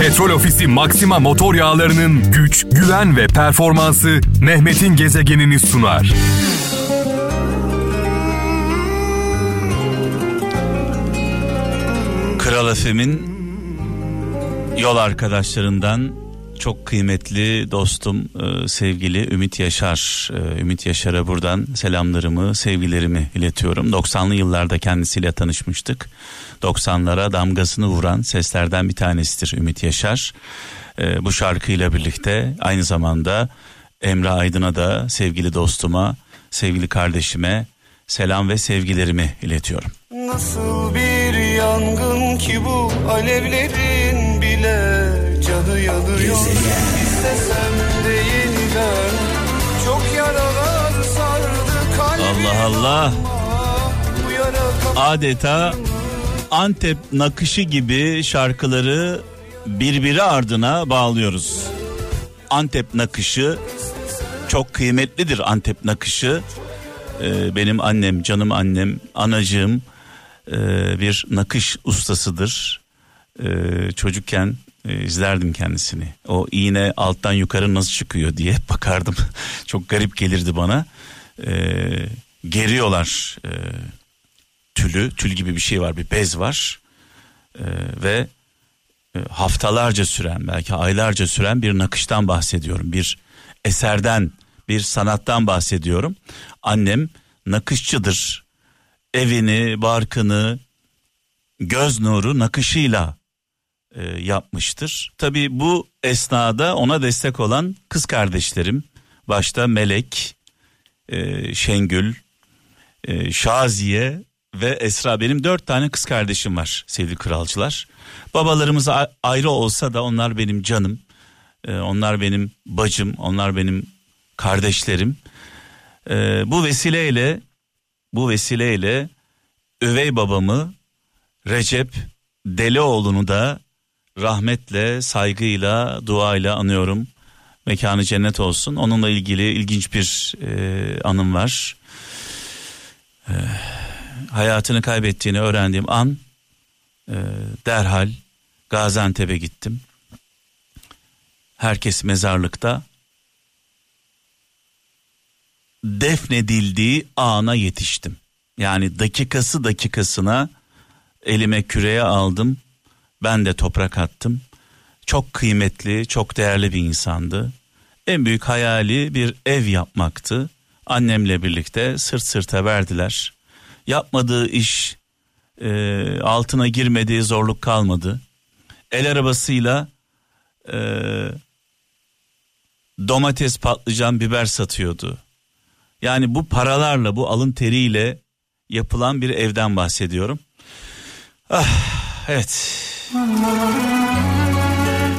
Petrol Ofisi Maxima motor yağlarının güç, güven ve performansı Mehmet'in gezegenini sunar. Kral Efem'in yol arkadaşlarından çok kıymetli dostum e, sevgili Ümit Yaşar. E, Ümit Yaşar'a buradan selamlarımı, sevgilerimi iletiyorum. 90'lı yıllarda kendisiyle tanışmıştık. 90'lara damgasını vuran seslerden bir tanesidir Ümit Yaşar. E, bu şarkıyla birlikte aynı zamanda Emre Aydın'a da sevgili dostuma, sevgili kardeşime selam ve sevgilerimi iletiyorum. Nasıl bir yangın ki bu canı yanıyor İstesem de yeniden çok yaralar sardı kalbimi Allah Allah. Adeta Antep nakışı gibi şarkıları birbiri ardına bağlıyoruz. Antep nakışı çok kıymetlidir Antep nakışı. Ee, benim annem, canım annem, anacığım e, bir nakış ustasıdır. Ee, çocukken e, izlerdim kendisini. O iğne alttan yukarı nasıl çıkıyor diye bakardım. çok garip gelirdi bana. Ee, geriyorlar e, tülü, tül gibi bir şey var, bir bez var Ee, ve e, haftalarca süren, belki aylarca süren bir nakıştan bahsediyorum, bir eserden, bir sanattan bahsediyorum. Annem nakışçıdır, evini, barkını, göz nuru nakışıyla e, yapmıştır. Tabii bu esnada ona destek olan kız kardeşlerim, başta Melek, e, Şengül, e, Şaziye ve Esra benim dört tane kız kardeşim var sevgili kralcılar. Babalarımız ayrı olsa da onlar benim canım. E, onlar benim bacım, onlar benim kardeşlerim. E, bu vesileyle bu vesileyle üvey babamı Recep Delioğlu'nu da rahmetle, saygıyla, duayla anıyorum. Mekanı cennet olsun. Onunla ilgili ilginç bir e, anım var. E, hayatını kaybettiğini öğrendiğim an e, derhal Gaziantep'e gittim. Herkes mezarlıkta. Defnedildiği ana yetiştim. Yani dakikası dakikasına elime küreye aldım. Ben de toprak attım. Çok kıymetli, çok değerli bir insandı. En büyük hayali bir ev yapmaktı. Annemle birlikte sırt sırta verdiler. Yapmadığı iş e, altına girmediği zorluk kalmadı. El arabasıyla e, domates, patlıcan, biber satıyordu. Yani bu paralarla, bu alın teriyle yapılan bir evden bahsediyorum. Ah, evet.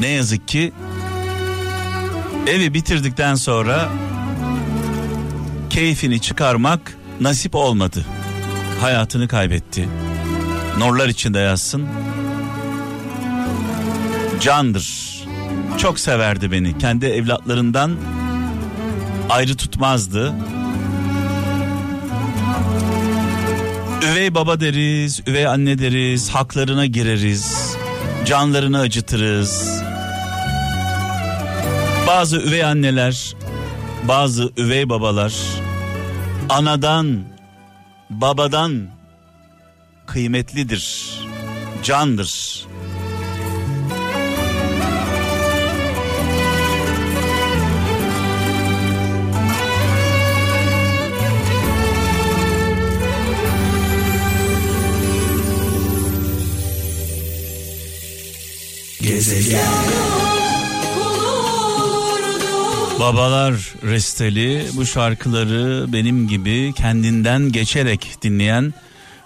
Ne yazık ki evi bitirdikten sonra keyfini çıkarmak nasip olmadı. Hayatını kaybetti. Nurlar içinde yazsın. Candır. Çok severdi beni. Kendi evlatlarından ayrı tutmazdı. Üvey baba deriz, üvey anne deriz, haklarına gireriz, canlarını acıtırız. Bazı üvey anneler, bazı üvey babalar anadan, babadan kıymetlidir, candır. Babalar resteli bu şarkıları benim gibi kendinden geçerek dinleyen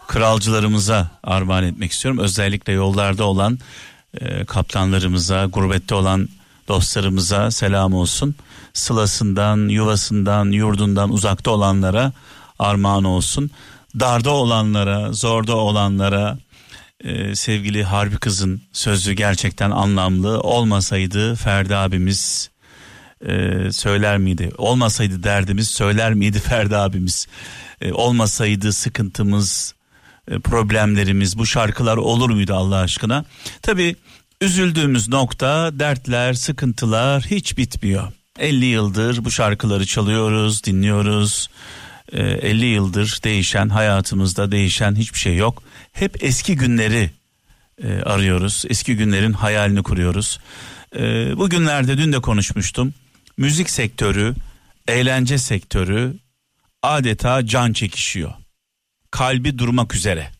kralcılarımıza armağan etmek istiyorum. Özellikle yollarda olan e, kaptanlarımıza, gurbette olan dostlarımıza selam olsun. Sılasından, yuvasından, yurdundan uzakta olanlara armağan olsun. Darda olanlara, zorda olanlara, e, sevgili Harbi Kız'ın sözü gerçekten anlamlı. Olmasaydı Ferdi abimiz e, söyler miydi? Olmasaydı derdimiz söyler miydi Ferdi abimiz? E, olmasaydı sıkıntımız, e, problemlerimiz, bu şarkılar olur muydu Allah aşkına? Tabii Üzüldüğümüz nokta dertler, sıkıntılar hiç bitmiyor. 50 yıldır bu şarkıları çalıyoruz, dinliyoruz. 50 ee, yıldır değişen hayatımızda değişen hiçbir şey yok. Hep eski günleri e, arıyoruz. Eski günlerin hayalini kuruyoruz. E, bugünlerde dün de konuşmuştum. Müzik sektörü, eğlence sektörü adeta can çekişiyor. Kalbi durmak üzere.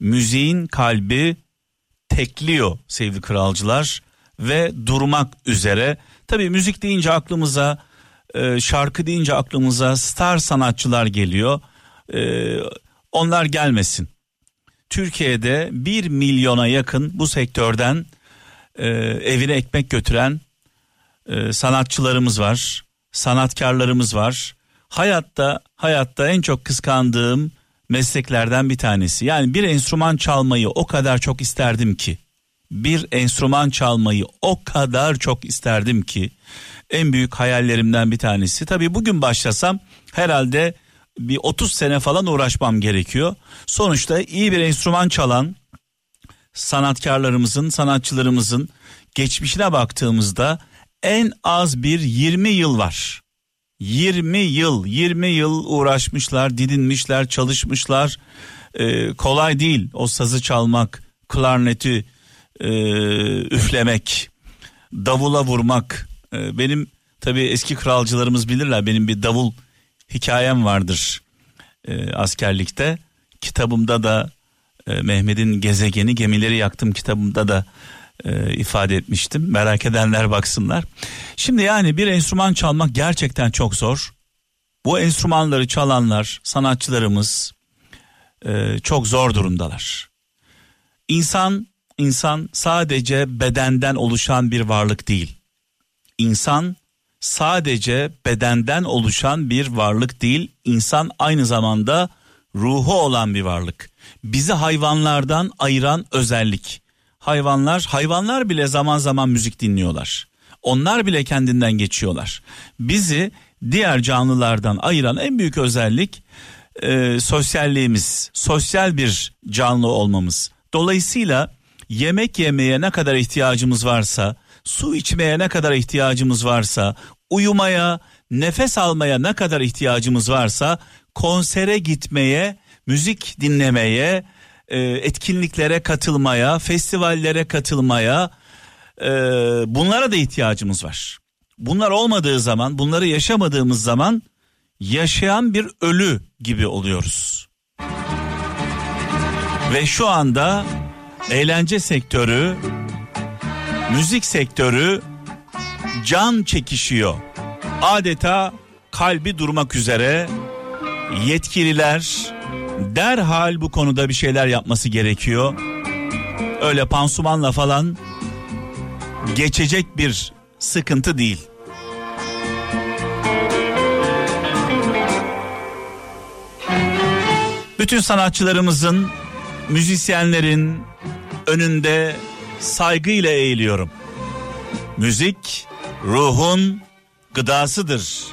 Müziğin kalbi tekliyor sevgili kralcılar ve durmak üzere. Tabii müzik deyince aklımıza e, şarkı deyince aklımıza star sanatçılar geliyor. E, onlar gelmesin. Türkiye'de bir milyona yakın bu sektörden e, evine ekmek götüren e, sanatçılarımız var, sanatkarlarımız var. Hayatta hayatta en çok kıskandığım mesleklerden bir tanesi. Yani bir enstrüman çalmayı o kadar çok isterdim ki. Bir enstrüman çalmayı o kadar çok isterdim ki en büyük hayallerimden bir tanesi. Tabii bugün başlasam herhalde bir 30 sene falan uğraşmam gerekiyor. Sonuçta iyi bir enstrüman çalan sanatkarlarımızın, sanatçılarımızın geçmişine baktığımızda en az bir 20 yıl var. 20 yıl, 20 yıl uğraşmışlar, didinmişler, çalışmışlar. Ee, kolay değil o sazı çalmak, klarneti e, üflemek, davula vurmak. Ee, benim tabii eski kralcılarımız bilirler benim bir davul hikayem vardır e, askerlikte. Kitabımda da e, Mehmet'in gezegeni gemileri yaktım kitabımda da e, ifade etmiştim. Merak edenler baksınlar. Şimdi yani bir enstrüman çalmak gerçekten çok zor. Bu enstrümanları çalanlar, sanatçılarımız e, çok zor durumdalar. İnsan, insan sadece bedenden oluşan bir varlık değil. İnsan sadece bedenden oluşan bir varlık değil. İnsan aynı zamanda ruhu olan bir varlık. Bizi hayvanlardan ayıran özellik hayvanlar, hayvanlar bile zaman zaman müzik dinliyorlar. Onlar bile kendinden geçiyorlar. Bizi diğer canlılardan ayıran en büyük özellik e, sosyalliğimiz, sosyal bir canlı olmamız. Dolayısıyla yemek yemeye ne kadar ihtiyacımız varsa, su içmeye ne kadar ihtiyacımız varsa, uyumaya, nefes almaya ne kadar ihtiyacımız varsa, konsere gitmeye, müzik dinlemeye, e, etkinliklere katılmaya, festivallere katılmaya e, bunlara da ihtiyacımız var. Bunlar olmadığı zaman, bunları yaşamadığımız zaman yaşayan bir ölü gibi oluyoruz. Ve şu anda eğlence sektörü, müzik sektörü can çekişiyor. Adeta kalbi durmak üzere yetkililer, derhal bu konuda bir şeyler yapması gerekiyor. Öyle pansumanla falan geçecek bir sıkıntı değil. Bütün sanatçılarımızın, müzisyenlerin önünde saygıyla eğiliyorum. Müzik ruhun gıdasıdır.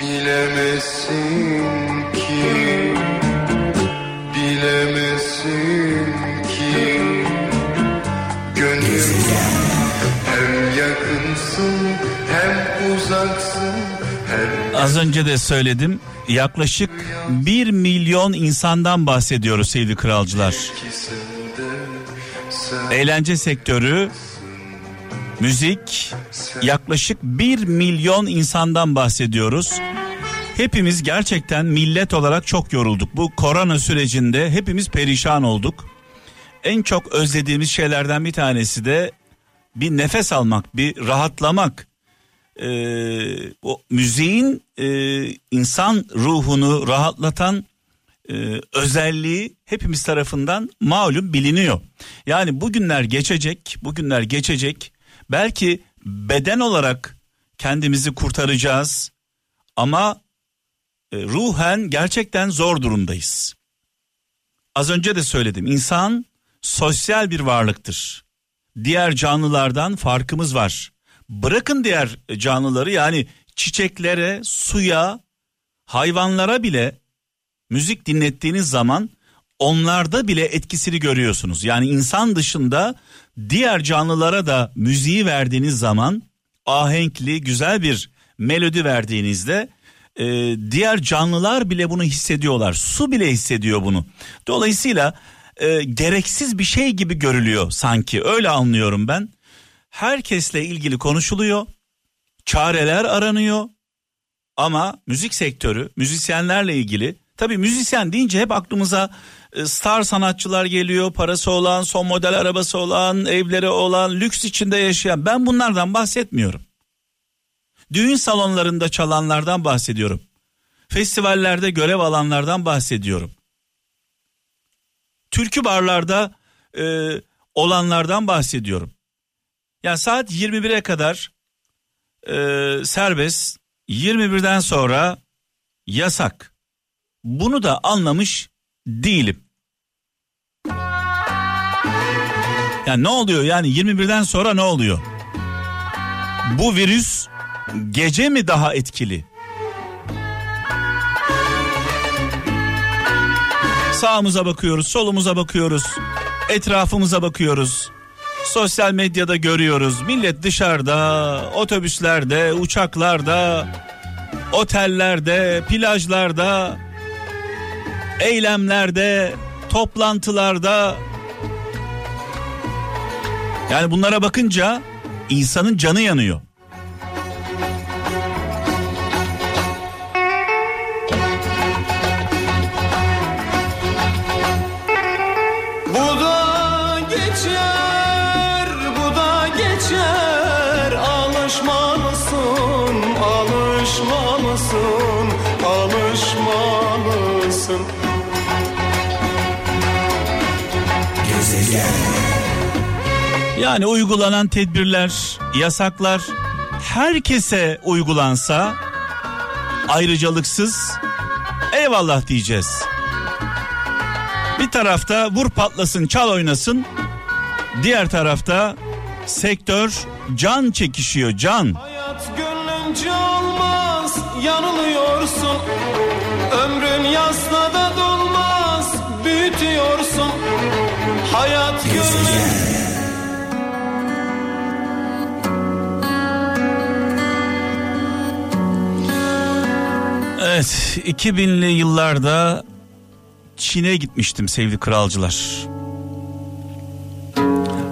Bilemesin ki Bilemesin ki Gönlüm hem yakınsın hem uzaksın hem Az önce de söyledim yaklaşık bir milyon insandan bahsediyoruz sevgili kralcılar. Eğlence sektörü müzik yaklaşık bir milyon insandan bahsediyoruz. Hepimiz gerçekten millet olarak çok yorulduk. Bu korona sürecinde hepimiz perişan olduk. En çok özlediğimiz şeylerden bir tanesi de bir nefes almak, bir rahatlamak. Ee, o müziğin e, insan ruhunu rahatlatan e, özelliği hepimiz tarafından malum biliniyor. Yani bugünler geçecek, bugünler geçecek. Belki beden olarak kendimizi kurtaracağız ama e, ruhen gerçekten zor durumdayız. Az önce de söyledim insan sosyal bir varlıktır. Diğer canlılardan farkımız var. Bırakın diğer canlıları yani çiçeklere, suya, hayvanlara bile müzik dinlettiğiniz zaman onlarda bile etkisini görüyorsunuz. Yani insan dışında diğer canlılara da müziği verdiğiniz zaman ahenkli güzel bir melodi verdiğinizde e, diğer canlılar bile bunu hissediyorlar. Su bile hissediyor bunu. Dolayısıyla e, gereksiz bir şey gibi görülüyor sanki öyle anlıyorum ben. Herkesle ilgili konuşuluyor. Çareler aranıyor. Ama müzik sektörü, müzisyenlerle ilgili tabii müzisyen deyince hep aklımıza e, star sanatçılar geliyor. Parası olan, son model arabası olan, evleri olan, lüks içinde yaşayan. Ben bunlardan bahsetmiyorum. Düğün salonlarında çalanlardan bahsediyorum. Festivallerde görev alanlardan bahsediyorum. Türkü barlarda e, olanlardan bahsediyorum. Yani saat 21'e kadar e, serbest, 21'den sonra yasak. Bunu da anlamış değilim. Yani ne oluyor yani 21'den sonra ne oluyor? Bu virüs gece mi daha etkili? Sağımıza bakıyoruz, solumuza bakıyoruz, etrafımıza bakıyoruz. Sosyal medyada görüyoruz. Millet dışarıda, otobüslerde, uçaklarda, otellerde, plajlarda, eylemlerde, toplantılarda. Yani bunlara bakınca insanın canı yanıyor. Yani uygulanan tedbirler, yasaklar herkese uygulansa ayrıcalıksız eyvallah diyeceğiz. Bir tarafta vur patlasın, çal oynasın. Diğer tarafta sektör can çekişiyor, can. Hayat gönlünce olmaz, yanılıyorsun. Ömrün yasla da dolmaz, büyütüyorsun. Hayat gönlünce... Evet, 2000'li yıllarda Çin'e gitmiştim sevgili kralcılar.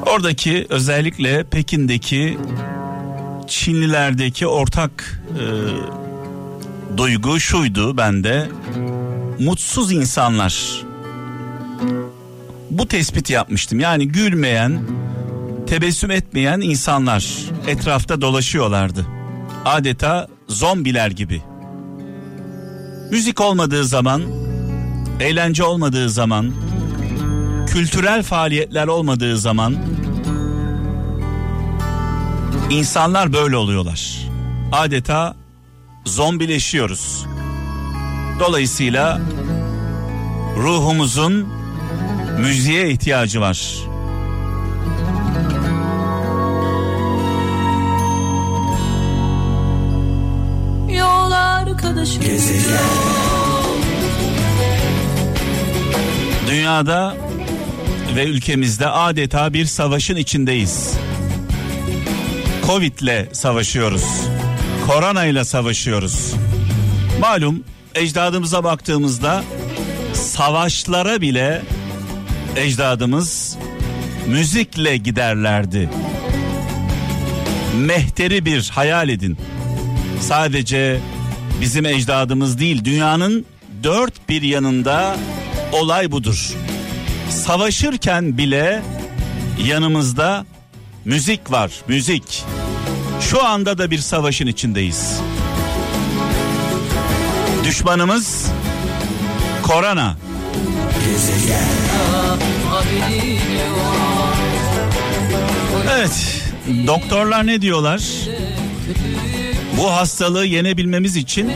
Oradaki özellikle Pekin'deki Çinlilerdeki ortak e, duygu şuydu bende. Mutsuz insanlar. Bu tespiti yapmıştım. Yani gülmeyen, tebessüm etmeyen insanlar etrafta dolaşıyorlardı. Adeta zombiler gibi. Müzik olmadığı zaman, eğlence olmadığı zaman, kültürel faaliyetler olmadığı zaman insanlar böyle oluyorlar. Adeta zombileşiyoruz. Dolayısıyla ruhumuzun müziğe ihtiyacı var. Arkadaşım Dünyada ve ülkemizde adeta bir savaşın içindeyiz. Covid'le savaşıyoruz. Korona ile savaşıyoruz. Malum ecdadımıza baktığımızda savaşlara bile ecdadımız müzikle giderlerdi. Mehteri bir hayal edin. Sadece bizim ecdadımız değil dünyanın dört bir yanında olay budur. Savaşırken bile yanımızda müzik var, müzik. Şu anda da bir savaşın içindeyiz. Düşmanımız korona. Evet, doktorlar ne diyorlar? Bu hastalığı yenebilmemiz için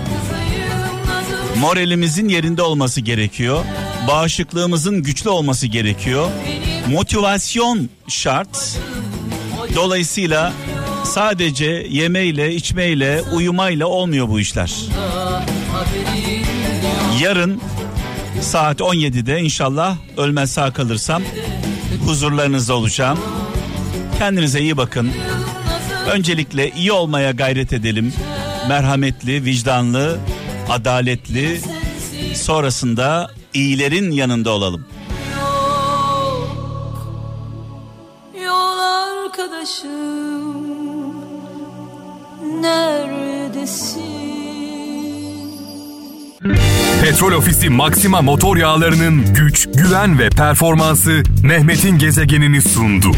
moralimizin yerinde olması gerekiyor. Bağışıklığımızın güçlü olması gerekiyor. Motivasyon şart. Dolayısıyla sadece yemeyle, içmeyle, uyumayla olmuyor bu işler. Yarın Saat 17'de inşallah ölmez sağ kalırsam huzurlarınızda olacağım. Kendinize iyi bakın. Öncelikle iyi olmaya gayret edelim. Merhametli, vicdanlı, adaletli. Sonrasında iyilerin yanında olalım. Yol arkadaşım neredesin? Petrol Ofisi Maxima motor yağlarının güç, güven ve performansı Mehmet'in gezegenini sundu.